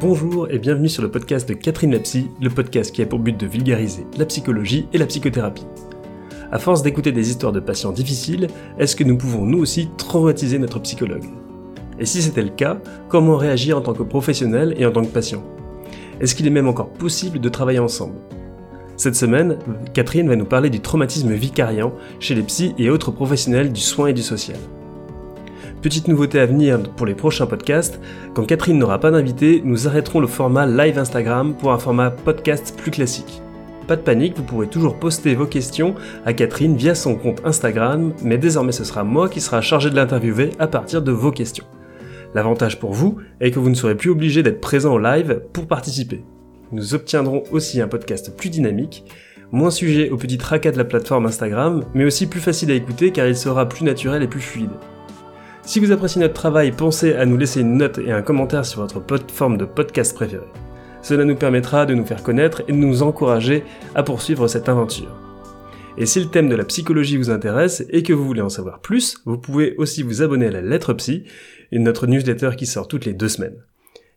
Bonjour et bienvenue sur le podcast de Catherine Lapsy, le podcast qui a pour but de vulgariser la psychologie et la psychothérapie. À force d'écouter des histoires de patients difficiles, est-ce que nous pouvons nous aussi traumatiser notre psychologue? Et si c'était le cas, comment réagir en tant que professionnel et en tant que patient? Est-ce qu'il est même encore possible de travailler ensemble? Cette semaine, Catherine va nous parler du traumatisme vicariant chez les psys et autres professionnels du soin et du social. Petite nouveauté à venir pour les prochains podcasts, quand Catherine n'aura pas d'invité, nous arrêterons le format live Instagram pour un format podcast plus classique. Pas de panique, vous pourrez toujours poster vos questions à Catherine via son compte Instagram, mais désormais ce sera moi qui sera chargé de l'interviewer à partir de vos questions. L'avantage pour vous est que vous ne serez plus obligé d'être présent en live pour participer. Nous obtiendrons aussi un podcast plus dynamique, moins sujet au petit tracas de la plateforme Instagram, mais aussi plus facile à écouter car il sera plus naturel et plus fluide. Si vous appréciez notre travail, pensez à nous laisser une note et un commentaire sur votre plateforme de podcast préférée. Cela nous permettra de nous faire connaître et de nous encourager à poursuivre cette aventure. Et si le thème de la psychologie vous intéresse et que vous voulez en savoir plus, vous pouvez aussi vous abonner à la Lettre Psy, notre newsletter qui sort toutes les deux semaines.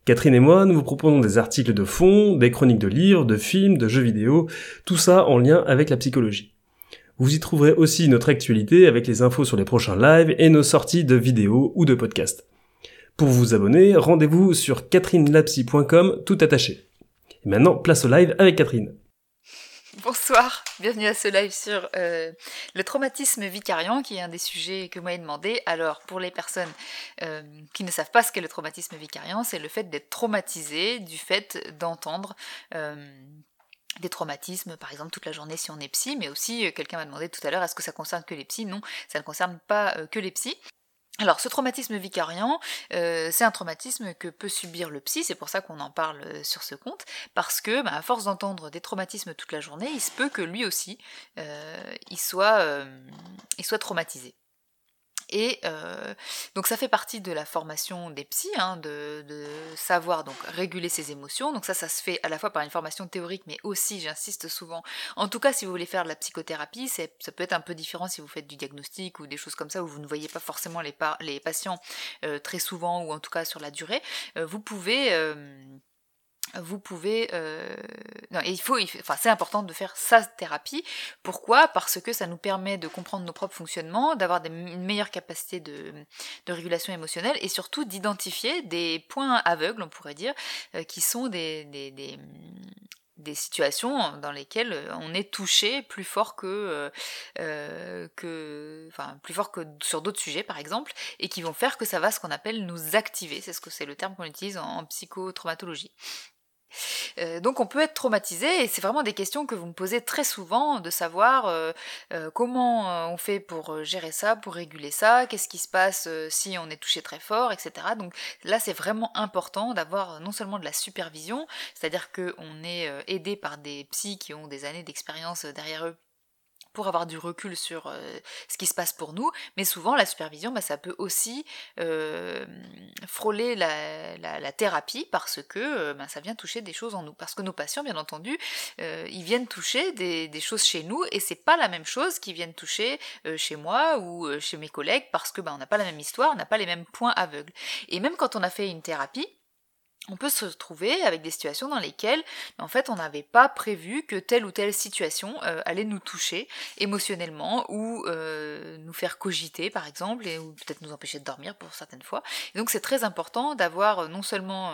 Catherine et moi, nous vous proposons des articles de fond, des chroniques de livres, de films, de jeux vidéo, tout ça en lien avec la psychologie. Vous y trouverez aussi notre actualité avec les infos sur les prochains lives et nos sorties de vidéos ou de podcasts. Pour vous abonner, rendez-vous sur catherinelapsy.com tout attaché. Et maintenant, place au live avec Catherine. Bonsoir, bienvenue à ce live sur euh, le traumatisme vicariant, qui est un des sujets que moi ai demandé. Alors, pour les personnes euh, qui ne savent pas ce qu'est le traumatisme vicariant, c'est le fait d'être traumatisé du fait d'entendre euh, des traumatismes, par exemple toute la journée si on est psy, mais aussi euh, quelqu'un m'a demandé tout à l'heure est-ce que ça concerne que les psys? Non, ça ne concerne pas euh, que les psys. Alors ce traumatisme vicariant, euh, c'est un traumatisme que peut subir le psy, c'est pour ça qu'on en parle sur ce compte, parce que bah, à force d'entendre des traumatismes toute la journée, il se peut que lui aussi, il, soit, il soit traumatisé. Et euh, donc ça fait partie de la formation des psys, hein, de, savoir donc réguler ses émotions. Donc ça, ça se fait à la fois par une formation théorique, mais aussi, j'insiste souvent, en tout cas si vous voulez faire de la psychothérapie, ça peut être un peu différent si vous faites du diagnostic ou des choses comme ça où vous ne voyez pas forcément les, les patients euh, très souvent ou en tout cas sur la durée. Euh, vous pouvez vous pouvez euh, non, il faut enfin c'est important de faire sa thérapie. Pourquoi? Parce que ça nous permet de comprendre nos propres fonctionnements d'avoir une meilleure capacité de, régulation émotionnelle et surtout d'identifier des points aveugles on pourrait dire euh, qui sont des, des, des, des situations dans lesquelles on est touché plus fort que, euh, que enfin plus fort que sur d'autres sujets par exemple et qui vont faire que ça va ce qu'on appelle nous activer. C'est ce que c'est le terme qu'on utilise en, en psychotraumatologie euh, donc on peut être traumatisé et c'est vraiment des questions que vous me posez très souvent de savoir euh, euh, comment on fait pour gérer ça, pour réguler ça, qu'est-ce qui se passe si on est touché très fort, etc. Donc là c'est vraiment important d'avoir non seulement de la supervision, c'est-à-dire qu'on est aidé par des psys qui ont des années d'expérience derrière eux pour avoir du recul sur euh, ce qui se passe pour nous, mais souvent la supervision, bah, ça peut aussi euh, frôler la, thérapie parce que euh, bah, ça vient toucher des choses en nous. Parce que nos patients, bien entendu, ils viennent toucher des, choses chez nous et c'est pas la même chose qu'ils viennent toucher chez moi ou chez mes collègues parce que bah, on n'a pas la même histoire, on n'a pas les mêmes points aveugles. Et même quand on a fait une thérapie, on peut se retrouver avec des situations dans lesquelles en fait on n'avait pas prévu que telle ou telle situation euh, allait nous toucher émotionnellement ou euh, nous faire cogiter par exemple et peut-être nous empêcher de dormir pour certaines fois. Et donc c'est très important d'avoir euh, non seulement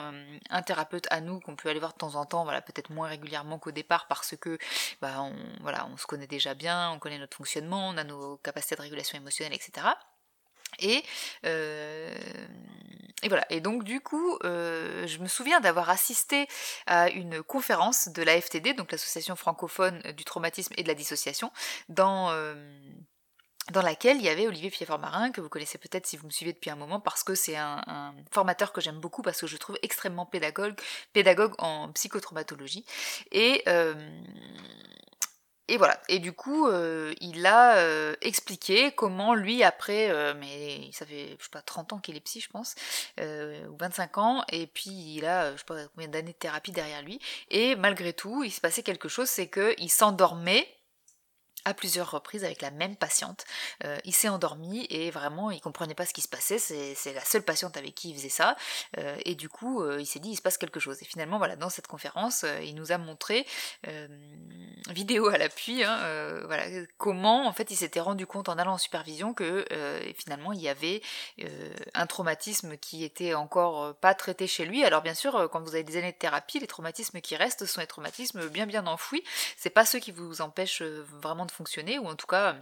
un thérapeute à nous qu'on peut aller voir de temps en temps, voilà peut-être moins régulièrement qu'au départ parce que bah on voilà on se connaît déjà bien, on connaît notre fonctionnement, on a nos capacités de régulation émotionnelle, etc. Et, euh, et voilà. Et donc du coup, euh, je me souviens d'avoir assisté à une conférence de la FTD, donc l'association francophone du traumatisme et de la dissociation, dans euh, dans laquelle il y avait Olivier Piefort-Marin, que vous connaissez peut-être si vous me suivez depuis un moment, parce que c'est un, un, formateur que j'aime beaucoup, parce que je trouve extrêmement pédagogue, pédagogue en psychotraumatologie. Et, euh, et voilà. Et du coup, euh, il a euh, expliqué comment lui, après, euh, mais ça fait, je sais pas, 30 ans qu'il est psy, je pense, ou 25 ans, et puis il a, je sais pas combien d'années de thérapie derrière lui, et malgré tout, il se passait quelque chose, c'est qu'il s'endormait à plusieurs reprises avec la même patiente. Euh, il s'est endormi et vraiment il comprenait pas ce qui se passait. C'est la seule patiente avec qui il faisait ça. Euh, et du coup, euh, il s'est dit il se passe quelque chose. Et finalement, voilà, dans cette conférence, il nous a montré vidéo à l'appui, hein, voilà, comment en fait il s'était rendu compte en allant en supervision que finalement il y avait un traumatisme qui était encore pas traité chez lui. Alors bien sûr, quand vous avez des années de thérapie, les traumatismes qui restent sont des traumatismes bien bien enfouis. C'est pas ceux qui vous empêchent vraiment de fonctionner, ou en tout cas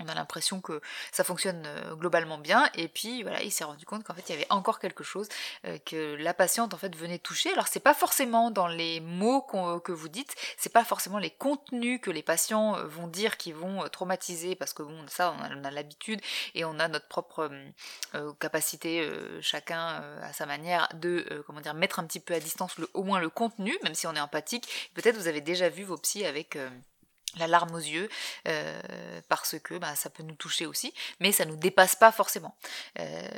on a l'impression que ça fonctionne euh, globalement bien. Et puis voilà il s'est rendu compte qu'en fait il y avait encore quelque chose euh, que la patiente en fait venait toucher. Alors c'est pas forcément dans les mots que vous dites c'est pas forcément les contenus que les patients euh, vont dire qui vont traumatiser parce que bon ça on a, l'habitude et on a notre propre capacité chacun à sa manière de comment dire mettre un petit peu à distance au moins le contenu même si on est empathique. Peut-être vous avez déjà vu vos psys avec la larme aux yeux, euh, parce que bah, ça peut nous toucher aussi, mais ça nous dépasse pas forcément. Euh,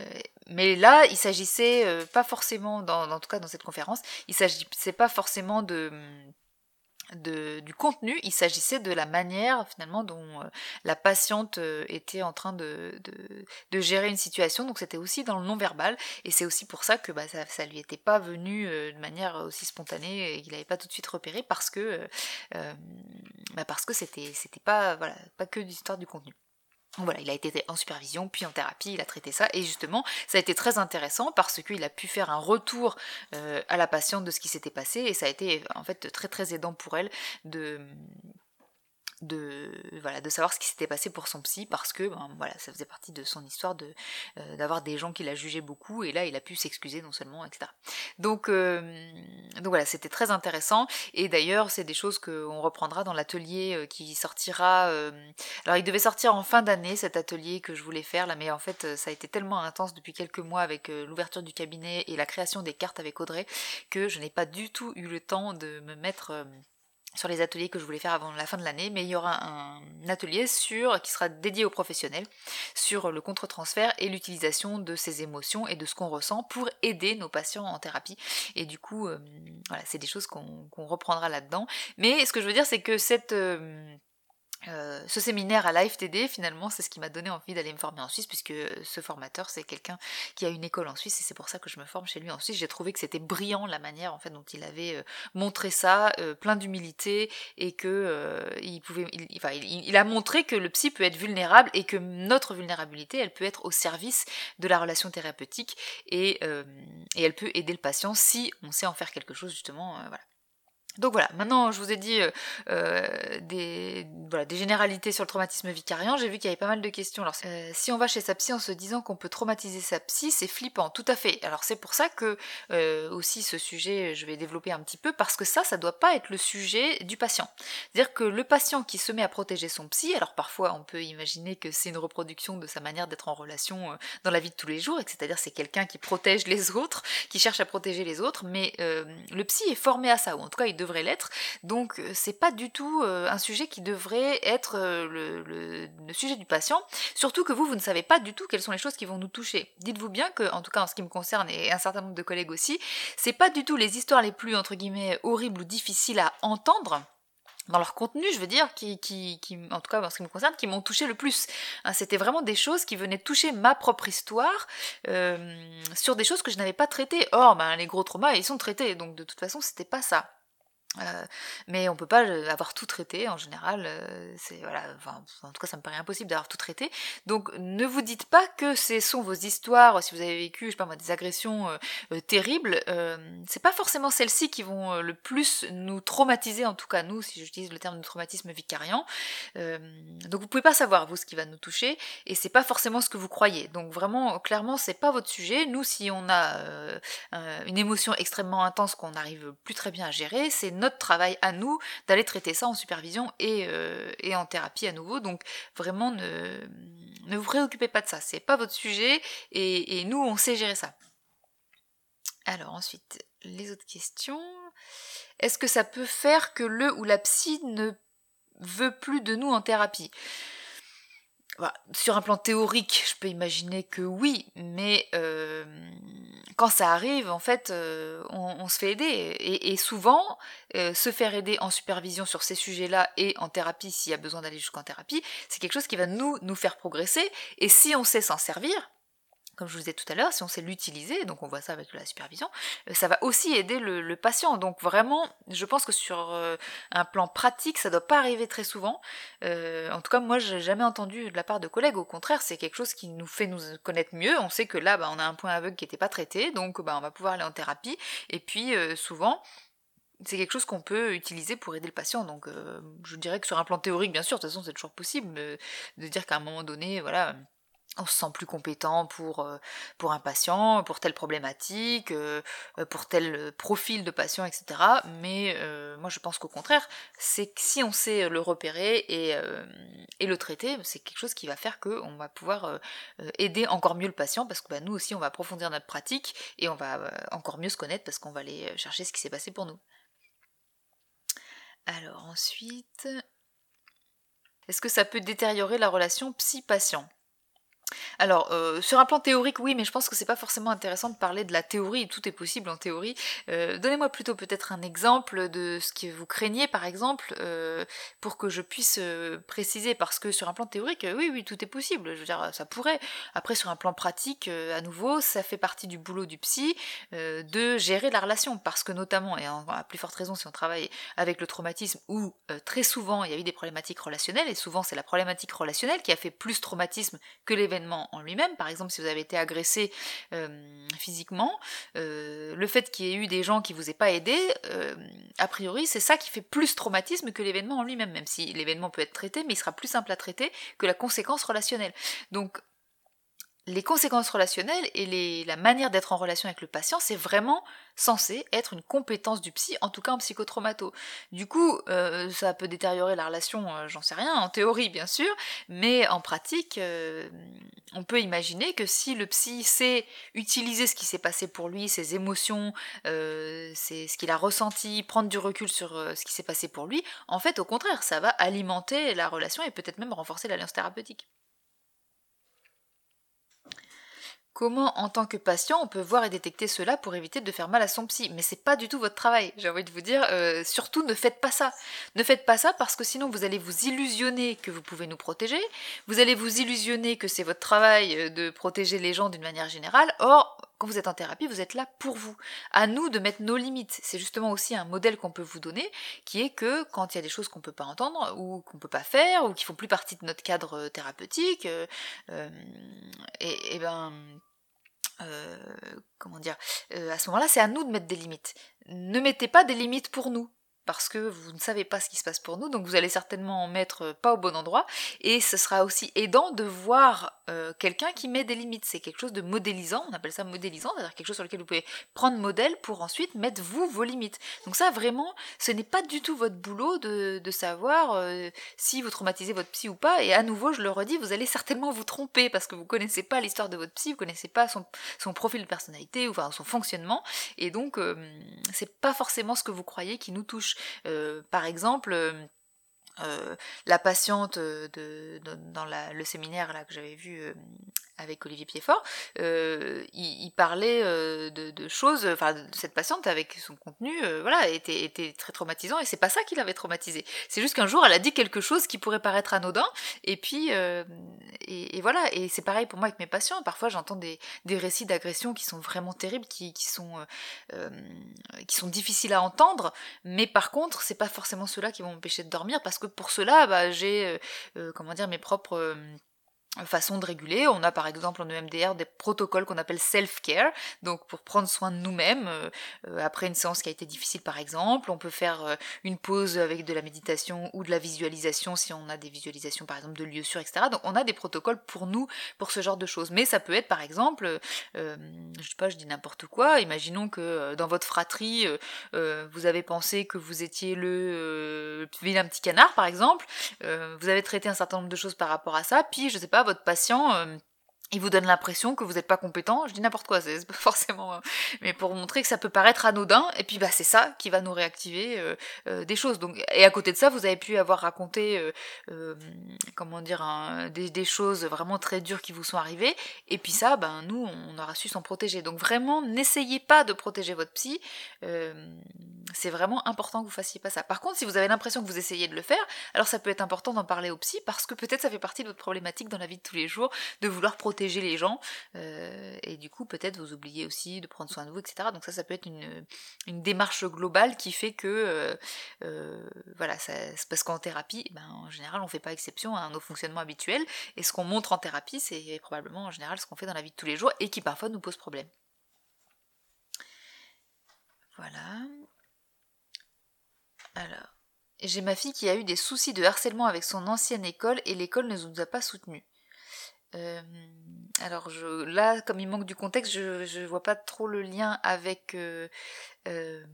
mais là, il s'agissait euh, pas forcément, dans, en tout cas dans cette conférence, il s'agissait pas forcément de du contenu, il s'agissait de la manière finalement dont euh, la patiente euh, était en train de, de, gérer une situation. Donc c'était aussi dans le non-verbal et c'est aussi pour ça que bah, ça, ça lui était pas venu euh, de manière aussi spontanée et qu'il n'avait pas tout de suite repéré parce que bah, parce que c'était c'était pas voilà pas que l'histoire du contenu. Voilà, il a été en supervision, puis en thérapie, il a traité ça, et justement, ça a été très intéressant parce qu'il a pu faire un retour euh, à la patiente de ce qui s'était passé, et ça a été en fait très très aidant pour elle de, de voilà de savoir ce qui s'était passé pour son psy parce que ben, voilà ça faisait partie de son histoire de euh, d'avoir des gens qui la jugeaient beaucoup et là il a pu s'excuser non seulement etc donc euh, donc voilà c'était très intéressant et d'ailleurs c'est des choses qu'on reprendra dans l'atelier euh, qui sortira alors il devait sortir en fin d'année cet atelier que je voulais faire là mais en fait ça a été tellement intense depuis quelques mois avec l'ouverture du cabinet et la création des cartes avec Audrey que je n'ai pas du tout eu le temps de me mettre sur les ateliers que je voulais faire avant la fin de l'année, mais il y aura un atelier sur qui sera dédié aux professionnels sur le contre-transfert et l'utilisation de ces émotions et de ce qu'on ressent pour aider nos patients en thérapie. Et du coup, euh, voilà, c'est des choses qu'on reprendra là-dedans. Mais ce que je veux dire, c'est que cette euh, euh, ce séminaire à l'AFTD, finalement, c'est ce qui m'a donné envie d'aller me former en Suisse, puisque ce formateur, c'est quelqu'un qui a une école en Suisse, et c'est pour ça que je me forme chez lui en Suisse. J'ai trouvé que c'était brillant la manière en fait dont il avait euh, montré ça, euh, plein d'humilité, et que il pouvait, il, a montré que le psy peut être vulnérable et que notre vulnérabilité, elle peut être au service de la relation thérapeutique et, et elle peut aider le patient si on sait en faire quelque chose justement. voilà. Donc voilà, maintenant je vous ai dit euh, euh, des, voilà, des généralités sur le traumatisme vicariant, j'ai vu qu'il y avait pas mal de questions. Alors euh, si on va chez sa psy en se disant qu'on peut traumatiser sa psy, c'est flippant, tout à fait. Alors c'est pour ça que aussi ce sujet, je vais développer un petit peu, parce que ça, ça doit pas être le sujet du patient. C'est-à-dire que le patient qui se met à protéger son psy, alors parfois on peut imaginer que c'est une reproduction de sa manière d'être en relation dans la vie de tous les jours, et c'est-à-dire c'est quelqu'un qui protège les autres, qui cherche à protéger les autres, mais le psy est formé à ça, ou en tout cas il devrait l'être. Donc euh, c'est pas du tout euh, un sujet qui devrait être euh, le, sujet du patient, surtout que vous, vous ne savez pas du tout quelles sont les choses qui vont nous toucher. Dites-vous bien que, en tout cas en ce qui me concerne et un certain nombre de collègues aussi, c'est pas du tout les histoires les plus entre guillemets horribles ou difficiles à entendre dans leur contenu, je veux dire, qui, qui, en tout cas en ce qui me concerne, qui m'ont touché le plus. Hein, c'était vraiment des choses qui venaient toucher ma propre histoire sur des choses que je n'avais pas traitées. Or, ben, les gros traumas, ils sont traités, donc de toute façon, c'était pas ça. Euh, mais on peut pas euh, avoir tout traité en général. Euh, c'est voilà, enfin, en tout cas, ça me paraît impossible d'avoir tout traité. Donc, ne vous dites pas que ce sont vos histoires. Si vous avez vécu, je sais pas moi, des agressions terribles, c'est pas forcément celles-ci qui vont le plus nous traumatiser. En tout cas, nous, si j'utilise le terme de traumatisme vicariant. donc, vous pouvez pas savoir vous ce qui va nous toucher, et c'est pas forcément ce que vous croyez. Donc, vraiment, clairement, c'est pas votre sujet. Nous, si on a une émotion extrêmement intense qu'on n'arrive plus très bien à gérer, c'est notre travail à nous d'aller traiter ça en supervision et, euh, en thérapie à nouveau. Donc vraiment ne, vous préoccupez pas de ça, c'est pas votre sujet et, et nous on sait gérer ça. Alors ensuite, les autres questions. Est-ce que ça peut faire que le ou la psy ne veut plus de nous en thérapie? Sur un plan théorique, je peux imaginer que oui, mais euh, quand ça arrive, en fait, on, se fait aider. Et, souvent, se faire aider en supervision sur ces sujets-là et en thérapie, s'il y a besoin d'aller jusqu'en thérapie, c'est quelque chose qui va nous, nous faire progresser. Et si on sait s'en servir, comme je vous disais tout à l'heure, si on sait l'utiliser, donc on voit ça avec la supervision, euh, ça va aussi aider le, patient. Donc vraiment, je pense que sur euh, un plan pratique, ça ne doit pas arriver très souvent. Euh, en tout cas, moi, j'ai jamais entendu de la part de collègues. Au contraire, c'est quelque chose qui nous fait nous connaître mieux. On sait que là, bah, on a un point aveugle qui n'était pas traité, donc bah, on va pouvoir aller en thérapie. Et puis souvent, c'est quelque chose qu'on peut utiliser pour aider le patient. Donc, je dirais que sur un plan théorique, bien sûr, de toute façon, c'est toujours possible de dire qu'à un moment donné, voilà, on se sent plus compétent pour, euh, pour un patient, pour telle problématique, euh, euh, pour tel profil de patient, etc. Mais moi je pense qu'au contraire, c'est que si on sait le repérer et, et le traiter, c'est quelque chose qui va faire qu'on va pouvoir aider encore mieux le patient parce que bah, nous aussi on va approfondir notre pratique et on va encore mieux se connaître parce qu'on va aller chercher ce qui s'est passé pour nous. Alors ensuite, est-ce que ça peut détériorer la relation psy-patient? Alors, euh, sur un plan théorique, oui, mais je pense que c'est pas forcément intéressant de parler de la théorie, tout est possible en théorie. Euh, donnez-moi plutôt peut-être un exemple de ce que vous craignez, par exemple, euh, pour que je puisse préciser, parce que sur un plan théorique, oui, oui, tout est possible, je veux dire, ça pourrait. Après, sur un plan pratique, à nouveau, ça fait partie du boulot du psy de gérer la relation, parce que notamment, et à plus forte raison si on travaille avec le traumatisme, où très souvent il y a eu des problématiques relationnelles, et souvent c'est la problématique relationnelle qui a fait plus traumatisme que l'événement en lui-même. Par exemple, si vous avez été agressé euh, physiquement, euh, le fait qu'il y ait eu des gens qui vous aient pas aidé, euh, a priori, c'est ça qui fait plus traumatisme que l'événement en lui-même, même si l'événement peut être traité, mais il sera plus simple à traiter que la conséquence relationnelle. Donc les conséquences relationnelles et la manière d'être en relation avec le patient, c'est vraiment censé être une compétence du psy, en tout cas en psychotraumato. Du coup, euh, ça peut détériorer la relation, euh, j'en sais rien, en théorie bien sûr, mais en pratique, euh, on peut imaginer que si le psy sait utiliser ce qui s'est passé pour lui, ses émotions, c'est ce qu'il a ressenti, prendre du recul sur ce qui s'est passé pour lui, en fait, au contraire, ça va alimenter la relation et peut-être même renforcer l'alliance thérapeutique. Comment, en tant que patient, on peut voir et détecter cela pour éviter de faire mal à son psy? Mais c'est pas du tout votre travail. J'ai envie de vous dire, euh, surtout ne faites pas ça. Ne faites pas ça parce que sinon vous allez vous illusionner que vous pouvez nous protéger. Vous allez vous illusionner que c'est votre travail euh, de protéger les gens d'une manière générale. Or, quand vous êtes en thérapie, vous êtes là pour vous. À nous de mettre nos limites. C'est justement aussi un modèle qu'on peut vous donner, qui est que quand il y a des choses qu'on peut pas entendre ou qu'on peut pas faire ou qui font plus partie de notre cadre euh, thérapeutique, et, et ben euh, comment dire, euh, à ce moment-là, c'est à nous de mettre des limites. Ne mettez pas des limites pour nous parce que vous ne savez pas ce qui se passe pour nous, donc vous allez certainement en mettre euh, pas au bon endroit, et ce sera aussi aidant de voir euh, quelqu'un qui met des limites. C'est quelque chose de modélisant, on appelle ça modélisant, c'est-à-dire quelque chose sur lequel vous pouvez prendre modèle pour ensuite mettre vous vos limites. Donc ça vraiment, ce n'est pas du tout votre boulot de, savoir euh, si vous traumatisez votre psy ou pas, et à nouveau, je le redis, vous allez certainement vous tromper parce que vous connaissez pas l'histoire de votre psy, vous connaissez pas son, profil de personnalité, ou enfin son fonctionnement, et donc c'est pas forcément ce que vous croyez qui nous touche. Euh, par exemple, euh, euh, la patiente de, dans le séminaire là que j'avais vu avec Olivier Piedfort, euh, il, parlait euh, de, choses, enfin cette patiente avec son contenu, euh, voilà, était, était très traumatisant et c'est pas ça qui l'avait traumatisé. C'est juste qu'un jour elle a dit quelque chose qui pourrait paraître anodin et puis et, voilà et c'est pareil pour moi avec mes patients. Parfois j'entends des, des récits d'agression qui sont vraiment terribles, qui, qui sont qui sont difficiles à entendre, mais par contre c'est pas forcément ceux-là qui vont m'empêcher de dormir parce que pour cela bah, j'ai comment dire mes propres façon de réguler. On a par exemple en EMDR des protocoles qu'on appelle self-care, donc pour prendre soin de nous-mêmes euh, euh, après une séance qui a été difficile par exemple. On peut faire euh, une pause avec de la méditation ou de la visualisation si on a des visualisations par exemple de lieux sûrs, etc. Donc on a des protocoles pour nous pour ce genre de choses. Mais ça peut être par exemple, je sais pas, je dis n'importe quoi. Imaginons que dans votre fratrie vous avez pensé que vous étiez le vilain petit canard par exemple. vous avez traité un certain nombre de choses par rapport à ça. Puis je sais pas votre patient euh, il vous donne l'impression que vous n'êtes pas compétent. Je dis n'importe quoi, c'est forcément, mais pour montrer que ça peut paraître anodin. Et puis bah c'est ça qui va nous réactiver euh, euh, des choses. Donc et à côté de ça, vous avez pu avoir raconté, euh, comment dire, des, choses vraiment très dures qui vous sont arrivées. Et puis ça, ben nous, on aura su s'en protéger. Donc vraiment, n'essayez pas de protéger votre psy. c'est vraiment important que vous fassiez pas ça. Par contre, si vous avez l'impression que vous essayez de le faire, alors ça peut être important d'en parler au psy parce que peut-être ça fait partie de votre problématique dans la vie de tous les jours de vouloir protéger les gens, euh, et du coup peut-être vous oubliez aussi de prendre soin de vous, etc. Donc ça, ça peut être une, démarche globale qui fait que, euh, euh, voilà, c'est parce qu'en thérapie, ben, en général, on fait pas exception à nos fonctionnements habituels, et ce qu'on montre en thérapie, c'est probablement en général ce qu'on fait dans la vie de tous les jours, et qui parfois nous pose problème. Voilà. Alors. J'ai ma fille qui a eu des soucis de harcèlement avec son ancienne école et l'école ne nous a pas soutenus. Euh, alors je, là, comme il manque du contexte, je ne vois pas trop le lien avec euh, euh,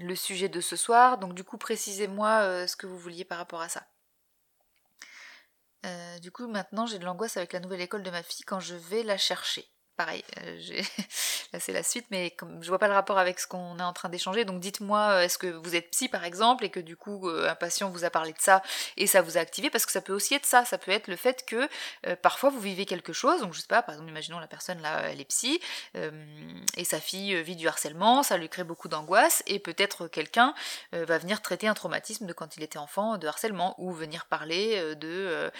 le sujet de ce soir. Donc du coup, précisez-moi ce que vous vouliez par rapport à ça. du coup, maintenant, j'ai de l'angoisse avec la nouvelle école de ma fille quand je vais la chercher pareil, euh, là c'est la suite, mais comme je vois pas le rapport avec ce qu'on est en train d'échanger, donc dites-moi, euh, est-ce que vous êtes psy par exemple, et que du coup euh, un patient vous a parlé de ça et ça vous a activé, parce que ça peut aussi être ça, ça peut être le fait que parfois vous vivez quelque chose, donc je sais pas, par exemple, imaginons la personne là, elle est psy, et sa fille vit du harcèlement, ça lui crée beaucoup d'angoisse, et peut-être quelqu'un va venir traiter un traumatisme de quand il était enfant, de harcèlement, ou venir parler de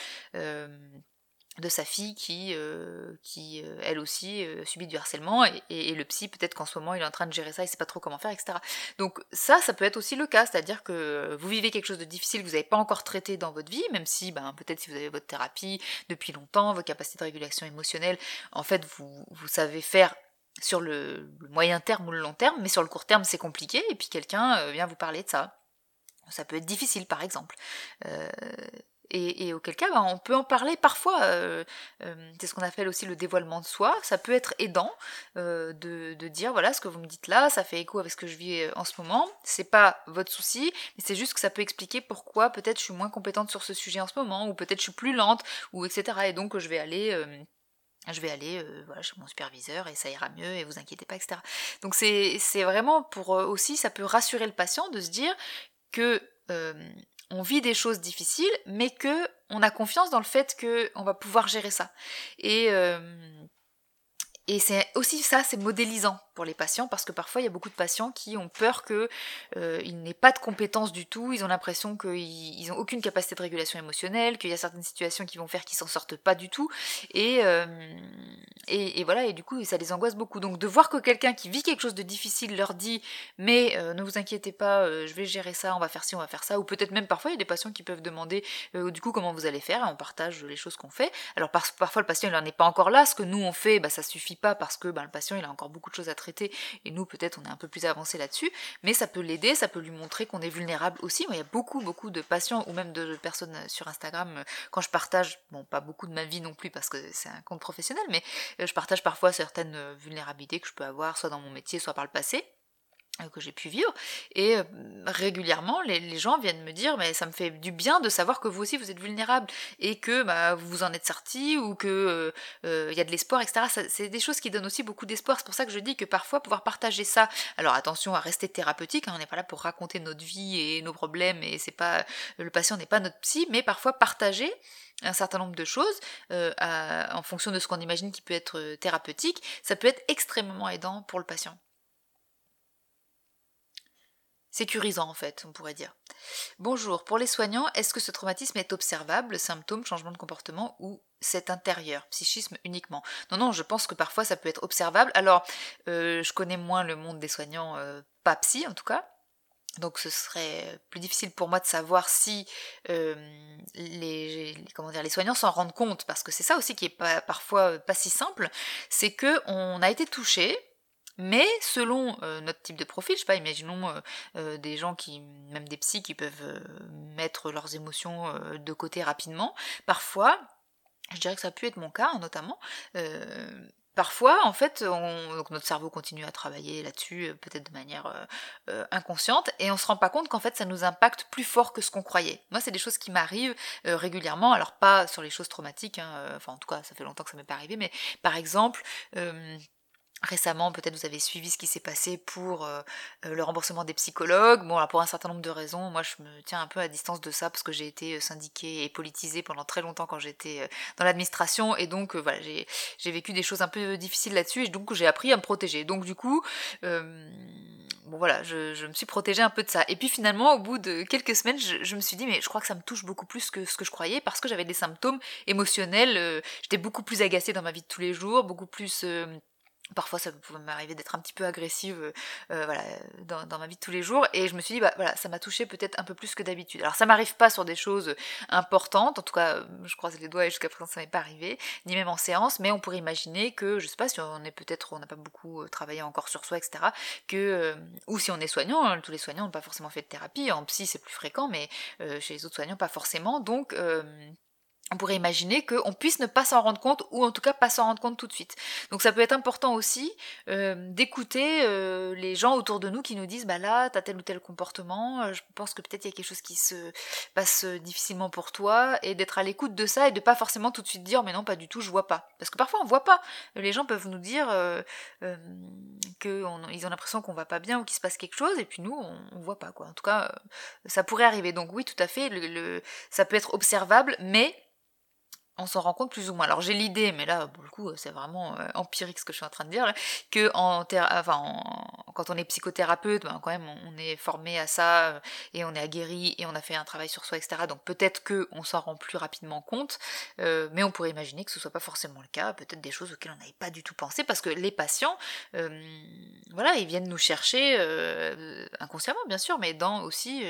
de sa fille qui, euh, qui euh, elle aussi, euh, subit du harcèlement, et, le psy, peut-être qu'en ce moment, il est en train de gérer ça, il sait pas trop comment faire, etc. Donc ça, ça peut être aussi le cas, c'est-à-dire que vous vivez quelque chose de difficile que vous n'avez pas encore traité dans votre vie, même si, ben, peut-être si vous avez votre thérapie depuis longtemps, vos capacités de régulation émotionnelle, en fait, vous, vous savez faire sur le, moyen terme ou le long terme, mais sur le court terme, c'est compliqué, et puis quelqu'un vient vous parler de ça. Ça peut être difficile, par exemple. Et, auquel cas, ben, on peut en parler parfois. Euh, euh, c'est ce qu'on appelle aussi le dévoilement de soi. Ça peut être aidant euh, de, dire voilà ce que vous me dites là, ça fait écho avec ce que je vis en ce moment. C'est pas votre souci, mais c'est juste que ça peut expliquer pourquoi peut-être je suis moins compétente sur ce sujet en ce moment, ou peut-être je suis plus lente, ou etc. Et donc je vais aller je vais aller chez mon superviseur et ça ira mieux et vous inquiétez pas, etc. Donc c'est vraiment pour aussi, ça peut rassurer le patient de se dire que on vit des choses difficiles, mais que on a confiance dans le fait qu'on va pouvoir gérer ça. Et, euh, et c'est aussi ça, c'est modélisant pour les patients parce que parfois il y a beaucoup de patients qui ont peur qu'ils euh, n'aient pas de compétences du tout, ils ont l'impression qu'ils n'ont aucune capacité de régulation émotionnelle, qu'il y a certaines situations qui vont faire qu'ils s'en sortent pas du tout, euh, et, et, voilà, et du coup ça les angoisse beaucoup. Donc de voir que quelqu'un qui vit quelque chose de difficile leur dit mais euh, ne vous inquiétez pas, je vais gérer ça, on va faire ci, on va faire ça, ou peut-être même parfois il y a des patients qui peuvent demander du coup comment vous allez faire, et on partage les choses qu'on fait. Alors parfois le patient il n'en est pas encore là, ce que nous on fait, bah, ça suffit pas parce que bah, le patient il a encore beaucoup de choses à traiter et nous peut-être on est un peu plus avancé là-dessus, mais ça peut l'aider, ça peut lui montrer qu'on est vulnérable aussi. Moi, il y a beaucoup, beaucoup de patients ou même de personnes sur Instagram, euh, quand je partage, bon, pas beaucoup de ma vie non plus parce que c'est un compte professionnel, mais euh, je partage parfois certaines euh, vulnérabilités que je peux avoir, soit dans mon métier, soit par le passé. Euh, que j'ai pu vivre. Et euh, régulièrement les, gens viennent me dire mais ça me fait du bien de savoir que vous aussi vous êtes vulnérable et que bah, vous en êtes sorti ou que euh, il y a de l'espoir etc c'est des choses qui donnent aussi beaucoup d'espoir. C'est pour ça que je dis que parfois pouvoir partager ça alors attention à rester thérapeutique hein, on n'est pas là pour raconter notre vie et nos problèmes et c'est pas le patient n'est pas notre psy mais parfois partager un certain nombre de choses en fonction de ce qu'on imagine qui peut être thérapeutique ça peut être extrêmement aidant pour le patient sécurisant en fait, on pourrait dire. Bonjour, pour les soignants, est-ce que ce traumatisme est observable, symptôme, changement de comportement ou c'est intérieur, psychisme uniquement? Non, non, je pense que parfois ça peut être observable. Alors, euh, je connais moins le monde des soignants, euh, pas psy en tout cas. Donc ce serait plus difficile pour moi de savoir si euh, les, comment dire, les soignants s'en rendent compte, parce que c'est ça aussi qui est parfois pas si simple, c'est que on a été touché, mais selon euh, notre type de profil, je sais pas, imaginons euh, euh, des gens qui, même des psys, qui peuvent mettre leurs émotions de côté rapidement. Parfois, je dirais que ça a pu être mon cas, notamment. parfois, en fait, notre cerveau continue à travailler là-dessus, euh, peut-être de manière euh, euh, inconsciente, et on se rend pas compte qu'en fait, ça nous impacte plus fort que ce qu'on croyait. Moi, c'est des choses qui m'arrivent régulièrement, alors pas sur les choses traumatiques, hein, enfin, en tout cas, ça fait longtemps que ça m'est pas arrivé, mais par exemple, Récemment, peut-être vous avez suivi ce qui s'est passé pour euh, euh, le remboursement des psychologues. Bon, alors pour un certain nombre de raisons, moi je me tiens un peu à distance de ça parce que j'ai été euh, syndiquée et politisée pendant très longtemps quand j'étais dans l'administration et donc voilà, j'ai vécu des choses un peu difficiles là-dessus et donc j'ai appris à me protéger. Donc du coup, bon voilà, je, me suis protégée un peu de ça. Et puis finalement, au bout de quelques semaines, je, je, me suis dit mais je crois que ça me touche beaucoup plus que ce que je croyais parce que j'avais des symptômes émotionnels. j'étais beaucoup plus agacée dans ma vie de tous les jours, beaucoup plus Parfois, ça pouvait m'arriver d'être un petit peu agressive euh, euh, voilà, dans, ma vie de tous les jours. Et je me suis dit, bah voilà, ça m'a touché peut-être un peu plus que d'habitude. Alors, ça m'arrive pas sur des choses importantes. En tout cas, euh, je croise les doigts et jusqu'à présent, ça m'est pas arrivé. Ni même en séance. Mais on pourrait imaginer que, je sais pas si on est peut-être, on n'a pas beaucoup travaillé encore sur soi, etc. Que, ou si on est soignant, hein, tous les soignants n'ont pas forcément fait de thérapie. En psy, c'est plus fréquent, mais chez les autres soignants, pas forcément. Donc, on pourrait imaginer qu'on puisse ne pas s'en rendre compte ou en tout cas pas s'en rendre compte tout de suite. Donc ça peut être important aussi euh, d'écouter euh, les gens autour de nous qui nous disent bah là t'as tel ou tel comportement, euh, je pense que peut-être il y a quelque chose qui se passe difficilement pour toi et d'être à l'écoute de ça et de pas forcément tout de suite dire mais non pas du tout je vois pas parce que parfois on voit pas. Les gens peuvent nous dire qu'ils ont l'impression qu'on va pas bien ou qu'il se passe quelque chose et puis nous on, voit pas quoi. En tout cas ça pourrait arriver donc oui tout à fait ça peut être observable mais on s'en rend compte plus ou moins. Alors j'ai l'idée, mais là, pour le coup, c'est vraiment euh, empirique ce que je suis en train de dire, que en, enfin, quand on est psychothérapeute, ben, quand même, on est formé à ça, euh, et on est aguerri, et on a fait un travail sur soi, etc. Donc peut-être qu'on s'en rend plus rapidement compte, euh, mais on pourrait imaginer que ce soit pas forcément le cas, peut-être des choses auxquelles on n'avait pas du tout pensé, parce que les patients, voilà, ils viennent nous chercher, inconsciemment bien sûr, mais dans aussi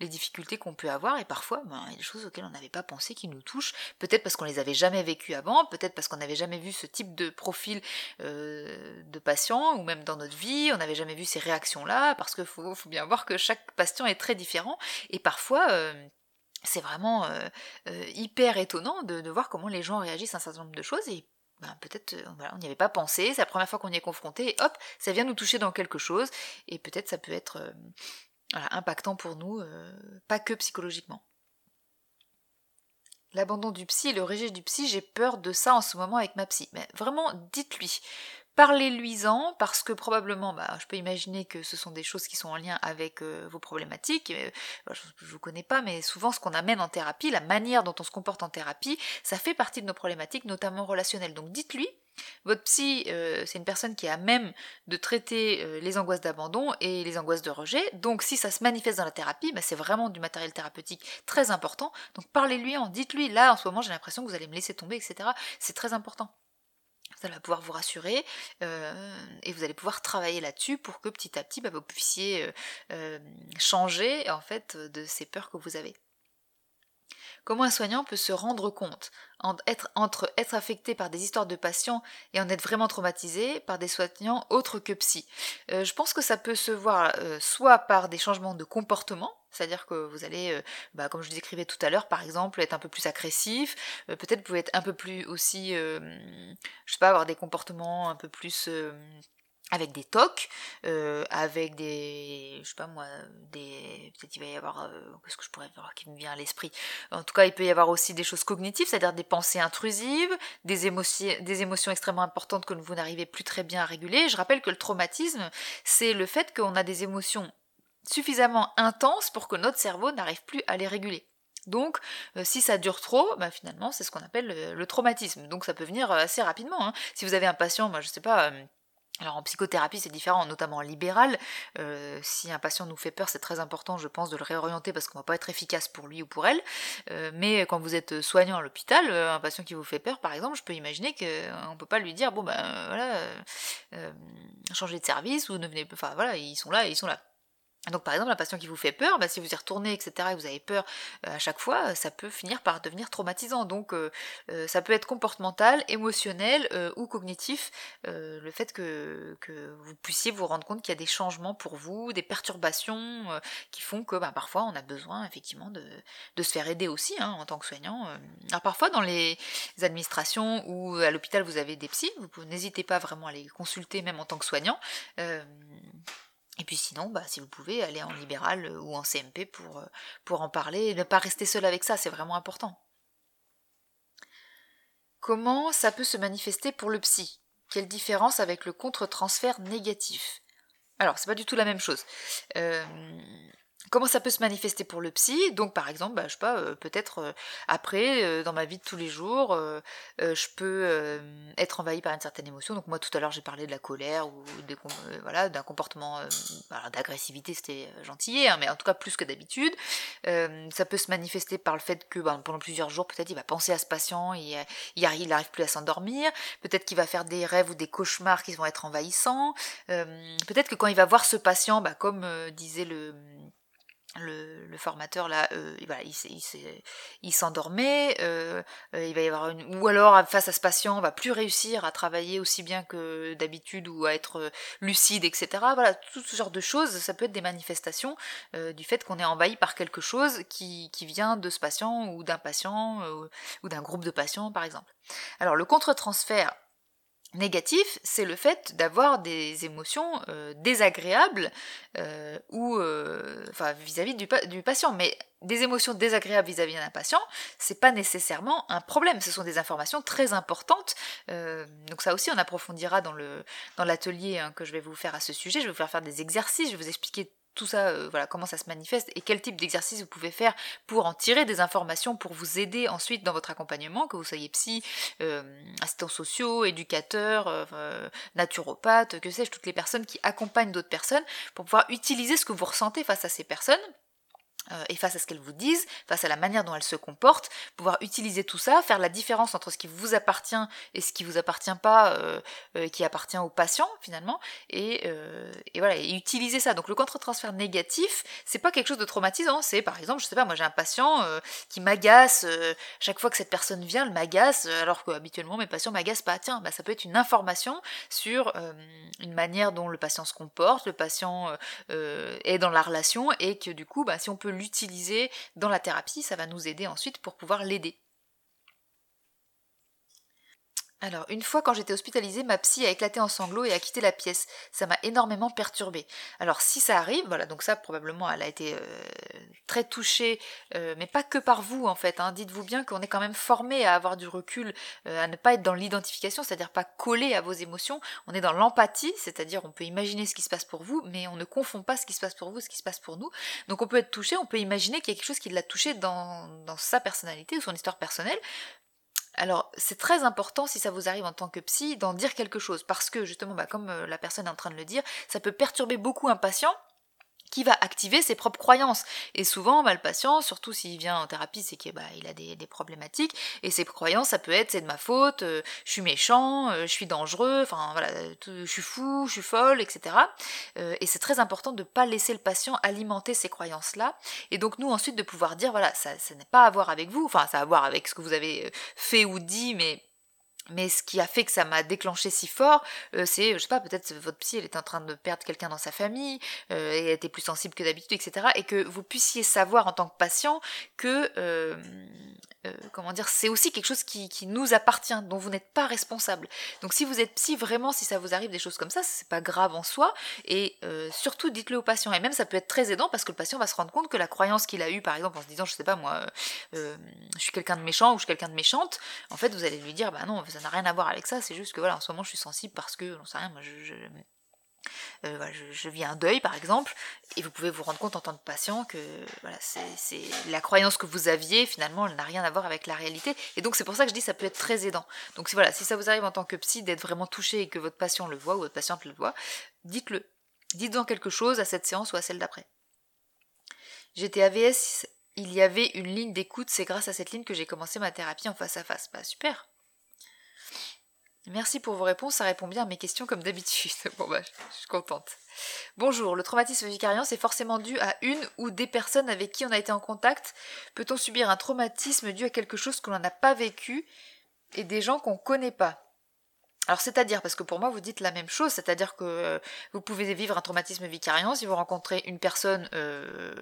les difficultés qu'on peut avoir, et parfois, ben, il y a des choses auxquelles on n'avait pas pensé qui nous touchent, peut-être parce qu'on les avait jamais vécues avant, peut-être parce qu'on n'avait jamais vu ce type de profil euh, de patient, ou même dans notre vie, on n'avait jamais vu ces réactions-là, parce qu'il faut, bien voir que chaque patient est très différent, et parfois... Euh, c'est vraiment euh, hyper étonnant de, voir comment les gens réagissent à un certain nombre de choses. Et ben, peut-être on n'y avait pas pensé, c'est la première fois qu'on y est confronté. Et hop, ça vient nous toucher dans quelque chose. Et peut-être ça peut être impactant pour nous, pas que psychologiquement. L'abandon du psy, le rejet du psy, j'ai peur de ça en ce moment avec ma psy. Mais vraiment, dites-lui. Parlez-lui-en parce que probablement, bah, je peux imaginer que ce sont des choses qui sont en lien avec euh, vos problématiques. Euh, je ne vous connais pas, mais souvent ce qu'on amène en thérapie, la manière dont on se comporte en thérapie, ça fait partie de nos problématiques, notamment relationnelles. Donc dites-lui, votre psy, euh, c'est une personne qui a même de traiter euh, les angoisses d'abandon et les angoisses de rejet. Donc si ça se manifeste dans la thérapie, bah, c'est vraiment du matériel thérapeutique très important. Donc parlez-lui en, dites-lui, là en ce moment j'ai l'impression que vous allez me laisser tomber, etc. C'est très important. Ça va pouvoir vous rassurer euh, et vous allez pouvoir travailler là-dessus pour que petit à petit bah, vous puissiez changer en fait de ces peurs que vous avez. Comment un soignant peut se rendre compte entre être affecté par des histoires de patients et en être vraiment traumatisé par des soignants autres que psy? Euh, Je pense que ça peut se voir euh, soit par des changements de comportement, c'est-à-dire que vous allez, euh, bah, comme je vous décrivais tout à l'heure, par exemple, être un peu plus agressif, peut-être vous pouvez être un peu plus aussi, je sais pas, avoir des comportements un peu plus avec des tocs, euh, avec des, je sais pas moi, des, peut-être il va y avoir, euh, qu'est-ce que je pourrais voir qui me vient à l'esprit? En tout cas, il peut y avoir aussi des choses cognitives, c'est-à-dire des pensées intrusives, des émotions, des émotions extrêmement importantes que vous n'arrivez plus très bien à réguler. Je rappelle que le traumatisme, c'est le fait qu'on a des émotions suffisamment intenses pour que notre cerveau n'arrive plus à les réguler. Donc, euh, si ça dure trop, bah, finalement, c'est ce qu'on appelle le, traumatisme. Donc, ça peut venir assez rapidement. Hein. Si vous avez un patient, moi, je sais pas, alors en psychothérapie c'est différent, notamment en libéral. Euh, si un patient nous fait peur, c'est très important, je pense, de le réorienter parce qu'on va pas être efficace pour lui ou pour elle. Euh, mais quand vous êtes soignant à l'hôpital, euh, un patient qui vous fait peur, par exemple, je peux imaginer qu'on peut pas lui dire bon ben voilà, changer de service ou ne venez, enfin voilà, ils sont là, ils sont là. Donc par exemple, un patient qui vous fait peur, bah, si vous y retournez, etc., et vous avez peur euh, à chaque fois, ça peut finir par devenir traumatisant. Donc euh, euh, ça peut être comportemental, émotionnel ou cognitif, le fait que, vous puissiez vous rendre compte qu'il y a des changements pour vous, des perturbations qui font que bah, parfois on a besoin effectivement de, se faire aider aussi hein, en tant que soignant. Alors parfois dans les administrations ou à l'hôpital vous avez des psys, vous n'hésitez pas vraiment à les consulter même en tant que soignant. Et puis sinon, bah, si vous pouvez, aller en libéral euh, ou en CMP pour, euh, pour en parler et ne pas rester seul avec ça, c'est vraiment important. Comment ça peut se manifester pour le psy? Quelle différence avec le contre-transfert négatif? Alors, c'est pas du tout la même chose. Euh, Comment ça peut se manifester pour le psy Donc par exemple, bah, je sais pas, euh, peut-être euh, après, euh, dans ma vie de tous les jours, je peux être envahi par une certaine émotion. Donc moi tout à l'heure j'ai parlé de la colère ou voilà d'un comportement d'agressivité, c'était gentil, hein, mais en tout cas plus que d'habitude. ça peut se manifester par le fait que ben, pendant plusieurs jours peut-être il va penser à ce patient, et il n'arrive plus à s'endormir. Peut-être qu'il va faire des rêves ou des cauchemars qui vont être envahissants. peut-être que quand il va voir ce patient, bah, comme disait le le, formateur là, euh, il, s'endormait, euh, euh, il va y avoir ou alors face à ce patient, on va plus réussir à travailler aussi bien que d'habitude ou à être lucide, etc. Voilà, tout ce genre de choses, ça peut être des manifestations du fait qu'on est envahi par quelque chose qui, qui vient de ce patient ou d'un patient ou d'un groupe de patients par exemple. Alors le contre-transfert négatif, c'est le fait d'avoir des émotions euh, désagréables euh, ou euh, enfin vis-à-vis du, du, patient. Mais des émotions désagréables vis-à-vis d'un patient, c'est pas nécessairement un problème. Ce sont des informations très importantes. donc ça aussi, on approfondira dans le dans l'atelier hein, que je vais vous faire à ce sujet. Je vais vous faire faire des exercices. Je vais vous expliquer tout ça, euh, voilà, comment ça se manifeste et quel type d'exercice vous pouvez faire pour en tirer des informations pour vous aider ensuite dans votre accompagnement, que vous soyez psy, euh, assistants sociaux, éducateurs, euh, naturopathes, que sais-je, toutes les personnes qui accompagnent d'autres personnes pour pouvoir utiliser ce que vous ressentez face à ces personnes euh, et face à ce qu'elles vous disent, face à la manière dont elles se comportent, pouvoir utiliser tout ça, faire la différence entre ce qui vous appartient et ce qui vous appartient pas, euh, euh qui appartient au patient finalement, et, euh, voilà, utiliser ça. Donc le contre-transfert négatif, c'est pas quelque chose de traumatisant, c'est par exemple, je sais pas, moi j'ai un patient qui m'agace, chaque fois que cette personne vient, elle m'agace, alors que habituellement mes patients m'agacent pas. Tiens, bah, ça peut être une information sur une manière dont le patient se comporte, le patient est dans la relation, et que du coup, bah, si on peut l'utiliser dans la thérapie, ça va nous aider ensuite pour pouvoir l'aider. Alors, une fois quand j'étais hospitalisée, ma psy a éclaté en sanglots et a quitté la pièce. Ça m'a énormément perturbée. Alors, si ça arrive, voilà, donc ça, probablement, elle a été euh, très touchée, euh, mais pas que par vous, en fait. Hein. Dites-vous bien qu'on est quand même formé à avoir du recul, euh, à ne pas être dans l'identification, c'est-à-dire pas coller à vos émotions. On est dans l'empathie, c'est-à-dire on peut imaginer ce qui se passe pour vous, mais on ne confond pas ce qui se passe pour vous, ce qui se passe pour nous. Donc, on peut être touché, on peut imaginer qu'il y a quelque chose qui l'a touché dans sa personnalité ou son histoire personnelle, alors, c'est très important, si ça vous arrive en tant que psy, d'en dire quelque chose, parce que justement, bah, comme euh, la personne est en train de le dire, ça peut perturber beaucoup un patient qui va activer ses propres croyances. Et souvent, bah, le patient, surtout s'il vient en thérapie, c'est qu'il bah, a des, problématiques, et ses croyances, ça peut être c'est de ma faute, euh, je suis méchant, euh, je suis dangereux, enfin voilà, je suis fou, je suis folle, etc. Euh, et c'est très important de ne pas laisser le patient alimenter ces croyances-là, et donc nous ensuite de pouvoir dire, voilà, ça, ça n'a pas à voir avec vous, enfin ça a à voir avec ce que vous avez fait ou dit, mais mais ce qui a fait que ça m'a déclenché si fort, euh, c'est, je sais pas, peut-être votre psy, elle était en train de perdre quelqu'un dans sa famille, euh, et elle était plus sensible que d'habitude, etc. Et que vous puissiez savoir en tant que patient que euh, comment dire, c'est aussi quelque chose qui, nous appartient, dont vous n'êtes pas responsable. Donc si vous êtes psy, vraiment, si ça vous arrive des choses comme ça, c'est pas grave en soi, et surtout dites-le au patient. Et même ça peut être très aidant parce que le patient va se rendre compte que la croyance qu'il a eue, par exemple, en se disant, je sais pas moi, je suis quelqu'un de méchant ou je suis quelqu'un de méchante, en fait vous allez lui dire, bah non, ça n'a rien à voir avec ça, c'est juste que voilà, en ce moment je suis sensible parce que, j'en sais rien, moi je euh, je, vis un deuil par exemple, et vous pouvez vous rendre compte en tant que patient que voilà, c'est la croyance que vous aviez, finalement, elle n'a rien à voir avec la réalité. Et donc c'est pour ça que je dis ça peut être très aidant. Donc voilà, si ça vous arrive en tant que psy d'être vraiment touché et que votre patient le voit ou votre patiente le voit, dites-le. Dites-en quelque chose à cette séance ou à celle d'après. J'étais AVS, il y avait une ligne d'écoute, c'est grâce à cette ligne que j'ai commencé ma thérapie en face à face. Bah super Merci pour vos réponses, ça répond bien à mes questions comme d'habitude. Bon bah, je suis contente. Bonjour, le traumatisme vicariant c'est forcément dû à une ou des personnes avec qui on a été en contact. Peut-on subir un traumatisme dû à quelque chose que l'on n'a pas vécu et des gens qu'on connaît pas? Alors c'est-à-dire, parce que pour moi vous dites la même chose, c'est-à-dire que euh, vous pouvez vivre un traumatisme vicariant si vous rencontrez une personne euh,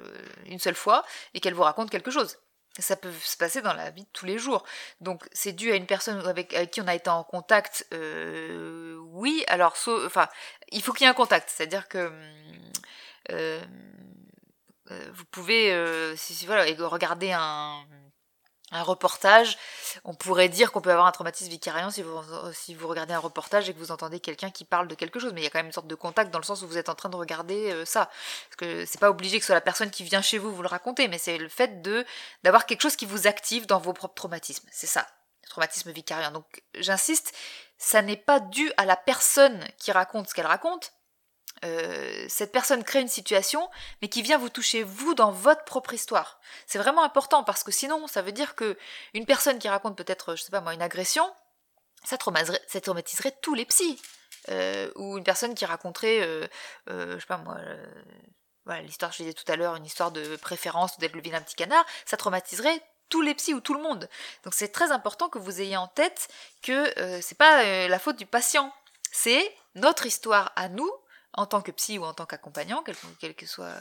une seule fois et qu'elle vous raconte quelque chose. Ça peut se passer dans la vie de tous les jours. Donc c'est dû à une personne avec, qui on a été en contact. Euh, oui, alors, enfin, il faut qu'il y ait un contact. C'est-à-dire que euh, euh, vous pouvez, si, si, voilà, regarder un un reportage, on pourrait dire qu'on peut avoir un traumatisme vicariant si vous, si vous regardez un reportage et que vous entendez quelqu'un qui parle de quelque chose, mais il y a quand même une sorte de contact dans le sens où vous êtes en train de regarder euh, ça. Parce que c'est pas obligé que ce soit la personne qui vient chez vous vous le raconter, mais c'est le fait de d'avoir quelque chose qui vous active dans vos propres traumatismes. C'est ça, le traumatisme vicariant. Donc j'insiste, ça n'est pas dû à la personne qui raconte ce qu'elle raconte, euh, cette personne crée une situation, mais qui vient vous toucher vous dans votre propre histoire. C'est vraiment important parce que sinon, ça veut dire que une personne qui raconte peut-être, je sais pas moi, une agression, ça traumatiserait, tous les psys. Euh, ou une personne qui raconterait, euh, je sais pas moi, voilà, l'histoire je disais tout à l'heure, une histoire de préférence ou d'être le vilain petit canard, ça traumatiserait tous les psys ou tout le monde. Donc c'est très important que vous ayez en tête que c'est pas la faute du patient, c'est notre histoire à nous en tant que psy ou en tant qu'accompagnant, quel, que soit.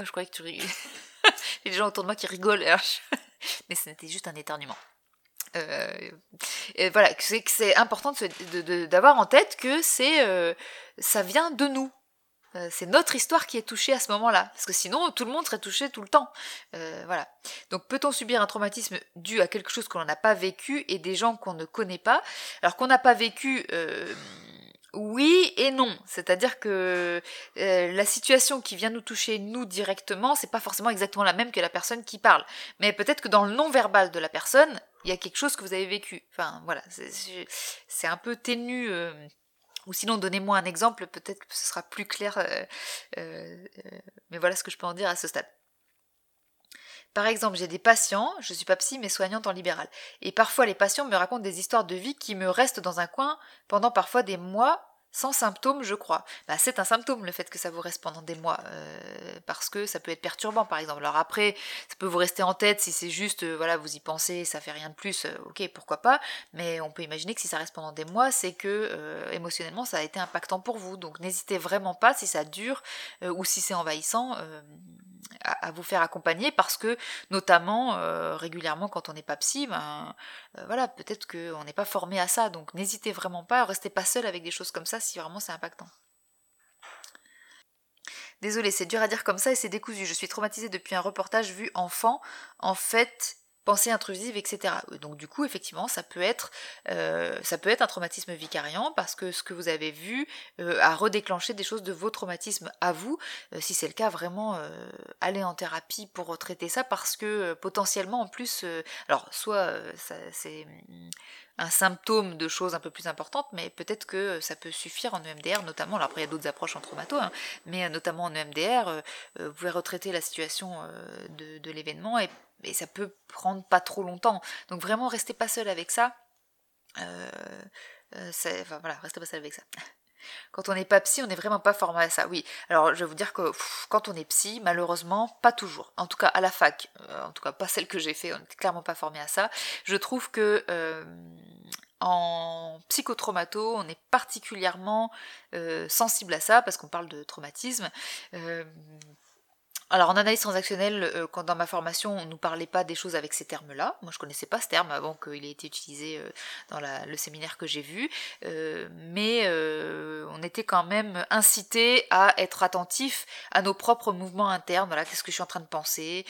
Oh, je croyais que tu rigoles. Il y a des gens autour de moi qui rigolent, mais ce n'était juste un éternuement. Euh, voilà, c'est important d'avoir en tête que c'est euh, ça vient de nous. Euh, c'est notre histoire qui est touchée à ce moment-là, parce que sinon tout le monde serait touché tout le temps. voilà. Donc peut-on subir un traumatisme dû à quelque chose qu'on n'a pas vécu et des gens qu'on ne connaît pas? Alors qu'on n'a pas vécu, oui et non, c'est-à-dire que euh, la situation qui vient nous toucher nous directement, c'est pas forcément exactement la même que la personne qui parle, mais peut-être que dans le non-verbal de la personne, il y a quelque chose que vous avez vécu. Enfin voilà, c'est un peu ténu. Euh, ou sinon, donnez-moi un exemple, peut-être que ce sera plus clair. Euh, mais voilà ce que je peux en dire à ce stade. Par exemple, j'ai des patients, je suis pas psy mais soignante en libéral, et parfois les patients me racontent des histoires de vie qui me restent dans un coin pendant parfois des mois sans symptômes, je crois. Bah, c'est un symptôme le fait que ça vous reste pendant des mois, euh, parce que ça peut être perturbant, par exemple. Alors après, ça peut vous rester en tête si c'est juste, euh, voilà, vous y pensez, ça fait rien de plus, euh, ok, pourquoi pas. Mais on peut imaginer que si ça reste pendant des mois, c'est que émotionnellement, ça a été impactant pour vous. Donc n'hésitez vraiment pas si ça dure ou si c'est envahissant à, vous faire accompagner parce que notamment euh, régulièrement quand on n'est pas psy, ben euh, voilà, peut-être qu'on n'est pas formé à ça, donc n'hésitez vraiment pas, restez pas seul avec des choses comme ça si vraiment c'est impactant. Désolée, c'est dur à dire comme ça et c'est décousu. Je suis traumatisée depuis un reportage vu enfant. En fait, pensée intrusive, etc. Donc du coup, effectivement, ça peut être, euh, ça peut être un traumatisme vicariant parce que ce que vous avez vu euh, a redéclenché des choses de vos traumatismes à vous. Euh, si c'est le cas, vraiment, allez en thérapie pour traiter ça parce que potentiellement, en plus, alors soit c'est un symptôme de choses un peu plus importantes, mais peut-être que ça peut suffire en EMDR, notamment, alors après il y a d'autres approches en traumato, hein, mais notamment en EMDR, vous pouvez retraiter la situation de, de l'événement et et ça peut prendre pas trop longtemps. Donc vraiment, restez pas seul avec ça. Euh, euh enfin voilà, restez pas seul avec ça. Quand on n'est pas psy, on n'est vraiment pas formé à ça. Oui, alors je vais vous dire que quand on est psy, malheureusement, pas toujours. En tout cas, à la fac, euh, en tout cas pas celle que j'ai fait, on n'est clairement pas formé à ça. Je trouve que euh, en psychotraumato, on est particulièrement sensible à ça parce qu'on parle de traumatisme. Alors en analyse transactionnelle, euh, quand dans ma formation on nous parlait pas des choses avec ces termes-là, moi je connaissais pas ce terme avant qu'il ait été utilisé euh, dans le séminaire que j'ai vu, euh, mais on était quand même incité à être attentif à nos propres mouvements internes. Voilà, qu'est-ce que je suis en train de penser,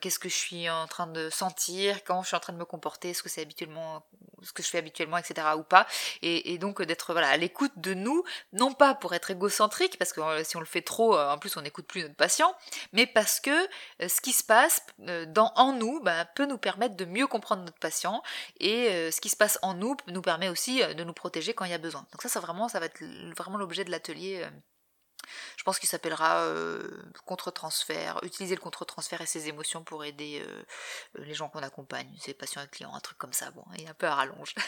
qu'est-ce que je suis en train de sentir, comment je suis en train de me comporter, est-ce que c'est habituellement ce que je fais habituellement, etc. ou pas, et, et donc d'être voilà à l'écoute de nous, non pas pour être égocentrique, parce que si on le fait trop, en plus on n'écoute plus notre patient, parce que euh, ce qui se passe euh, dans, en nous bah, peut nous permettre de mieux comprendre notre patient et euh, ce qui se passe en nous nous permet aussi de nous protéger quand il y a besoin. Donc ça, ça vraiment, ça va être vraiment l'objet de l'atelier je pense qu'il s'appellera contre-transfert, utiliser le contre-transfert et ses émotions pour aider les gens qu'on accompagne, ses patients et clients, un truc comme ça, bon, et un peu à rallonge.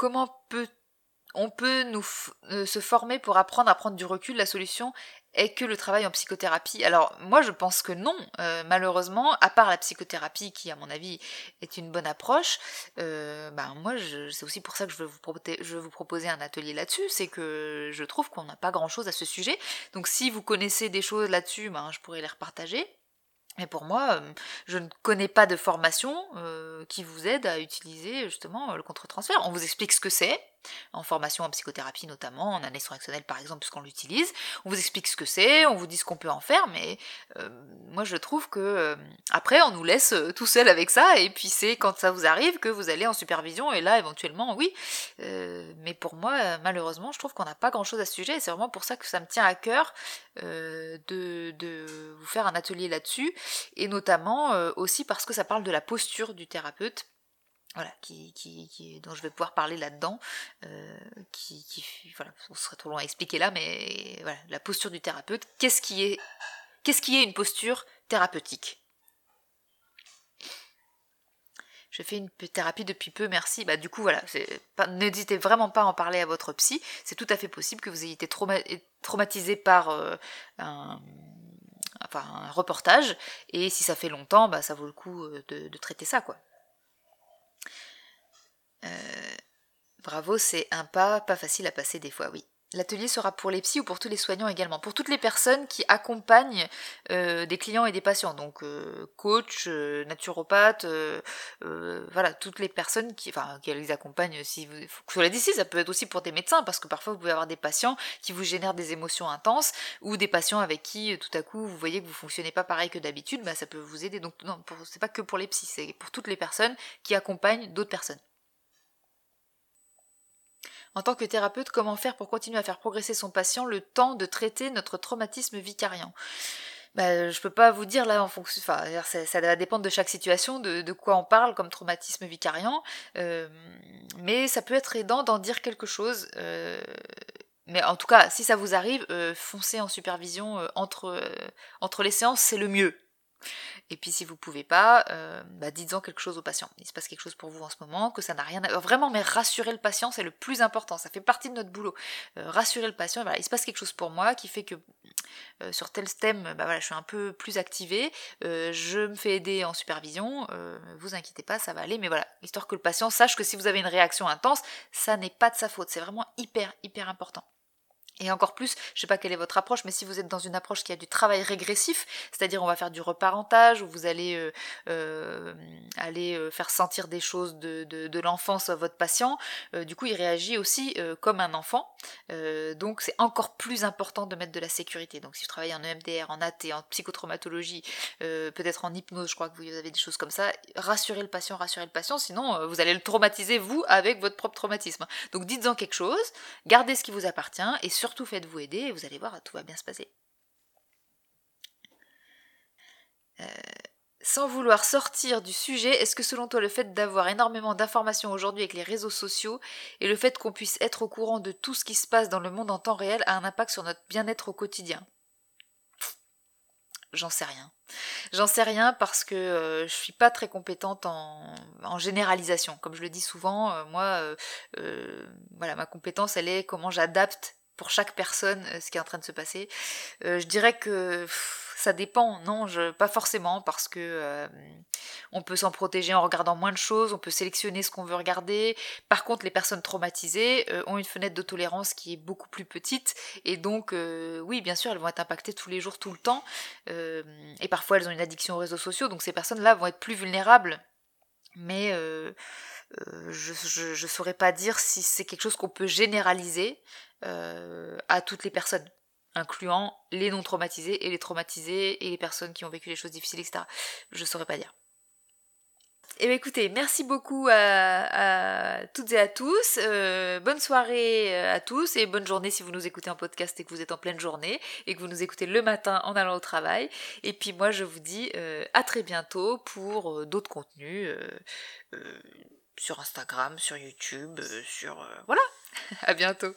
comment peut on peut nous se former pour apprendre à prendre du recul La solution est que le travail en psychothérapie. Alors moi je pense que non, euh, malheureusement, à part la psychothérapie qui à mon avis est une bonne approche, euh, ben moi c'est aussi pour ça que je veux vous, je veux vous proposer un atelier là-dessus, c'est que je trouve qu'on n'a pas grand-chose à ce sujet. Donc si vous connaissez des choses là-dessus, ben, je pourrais les repartager. Mais pour moi, euh, je ne connais pas de formation qui vous aide à utiliser justement le contre-transfert. On vous explique ce que c'est, en formation en psychothérapie notamment, en année correctionnelle par exemple, puisqu'on l'utilise. On vous explique ce que c'est, on vous dit ce qu'on peut en faire, mais euh, moi je trouve que euh, après on nous laisse euh, tout seul avec ça, et puis c'est quand ça vous arrive que vous allez en supervision, et là éventuellement oui. mais pour moi, malheureusement, je trouve qu'on n'a pas grand chose à ce sujet, et c'est vraiment pour ça que ça me tient à cœur de, de, vous faire un atelier là-dessus, et notamment aussi parce que ça parle de la posture du thérapeute voilà, qui, qui, dont je vais pouvoir parler là-dedans, euh, qui, qui, voilà, on serait trop long à expliquer là, mais voilà, la posture du thérapeute. Qu'est-ce qui est, qu'est-ce qui est une posture thérapeutique? Je fais une thérapie depuis peu, merci. Bah du coup voilà, n'hésitez vraiment pas à en parler à votre psy. C'est tout à fait possible que vous ayez été traumatisé par euh, un, enfin, un reportage, et si ça fait longtemps, bah ça vaut le coup euh, de, de traiter ça quoi. Euh, bravo, c'est un pas pas facile à passer des fois, oui. L'atelier sera pour les psys ou pour tous les soignants également, pour toutes les personnes qui accompagnent euh, des clients et des patients, donc euh, coach, naturopathe, voilà, toutes les personnes qui, enfin, qui les accompagnent. Si vous, cela d'ici, ça peut être aussi pour des médecins, parce que parfois vous pouvez avoir des patients qui vous génèrent des émotions intenses, ou des patients avec qui tout à coup vous voyez que vous fonctionnez pas pareil que d'habitude, bah, ça peut vous aider. Donc non, c'est pas que pour les psys, c'est pour toutes les personnes qui accompagnent d'autres personnes. En tant que thérapeute, comment faire pour continuer à faire progresser son patient le temps de traiter notre traumatisme vicariant? Bah, je peux pas vous dire là en fonction, enfin, ça, va dépendre de chaque situation, de, quoi on parle comme traumatisme vicariant, euh, mais ça peut être aidant d'en dire quelque chose. Euh, mais en tout cas, si ça vous arrive, euh, foncez en supervision entre, entre les séances, c'est le mieux. Et puis si vous pouvez pas, euh, bah, dites-en quelque chose au patient. Il se passe quelque chose pour vous en ce moment, que ça n'a rien à... Vraiment, mais rassurer le patient, c'est le plus important. Ça fait partie de notre boulot. Euh, rassurer le patient, voilà, il se passe quelque chose pour moi qui fait que euh, sur tel thème, bah, voilà, je suis un peu plus activée, je me fais aider en supervision, vous inquiétez pas, ça va aller, mais voilà, histoire que le patient sache que si vous avez une réaction intense, ça n'est pas de sa faute. C'est vraiment hyper, hyper important. Et encore plus, je sais pas quelle est votre approche, mais si vous êtes dans une approche qui a du travail régressif, c'est-à-dire on va faire du reparentage, où vous allez euh, euh, aller euh, faire sentir des choses de, de, l'enfance à votre patient, du coup il réagit aussi comme un enfant, donc c'est encore plus important de mettre de la sécurité. Donc si je travaille en EMDR, en AT, en psychotraumatologie, peut-être en hypnose, je crois que vous avez des choses comme ça, rassurez le patient, rassurez le patient, sinon vous allez le traumatiser vous avec votre propre traumatisme. Donc dites-en quelque chose, gardez ce qui vous appartient, et surtout surtout faites-vous aider et vous allez voir, tout va bien se passer. Euh, sans vouloir sortir du sujet, est-ce que selon toi le fait d'avoir énormément d'informations aujourd'hui avec les réseaux sociaux et le fait qu'on puisse être au courant de tout ce qui se passe dans le monde en temps réel a un impact sur notre bien-être au quotidien? J'en sais rien. J'en sais rien parce que euh, je suis pas très compétente en, généralisation. Comme je le dis souvent, euh, moi, voilà, ma compétence, elle est comment j'adapte pour chaque personne euh, ce qui est en train de se passer. Euh, je dirais que ça dépend, non, je, pas forcément, parce que euh, on peut s'en protéger en regardant moins de choses, on peut sélectionner ce qu'on veut regarder. Par contre, les personnes traumatisées ont une fenêtre de tolérance qui est beaucoup plus petite, et donc oui, bien sûr, elles vont être impactées tous les jours, tout le temps, et parfois elles ont une addiction aux réseaux sociaux, donc ces personnes-là vont être plus vulnérables. Mais je ne saurais pas dire si c'est quelque chose qu'on peut généraliser. Euh, à toutes les personnes, incluant les non traumatisés et les traumatisés et les personnes qui ont vécu des choses difficiles, etc. Je saurais pas dire. Eh bien écoutez, merci beaucoup à, toutes et à tous. Euh, bonne soirée euh, à tous et bonne journée si vous nous écoutez en podcast et que vous êtes en pleine journée et que vous nous écoutez le matin en allant au travail. Et puis moi je vous dis à très bientôt pour d'autres contenus sur Instagram, sur YouTube, sur... voilà À bientôt.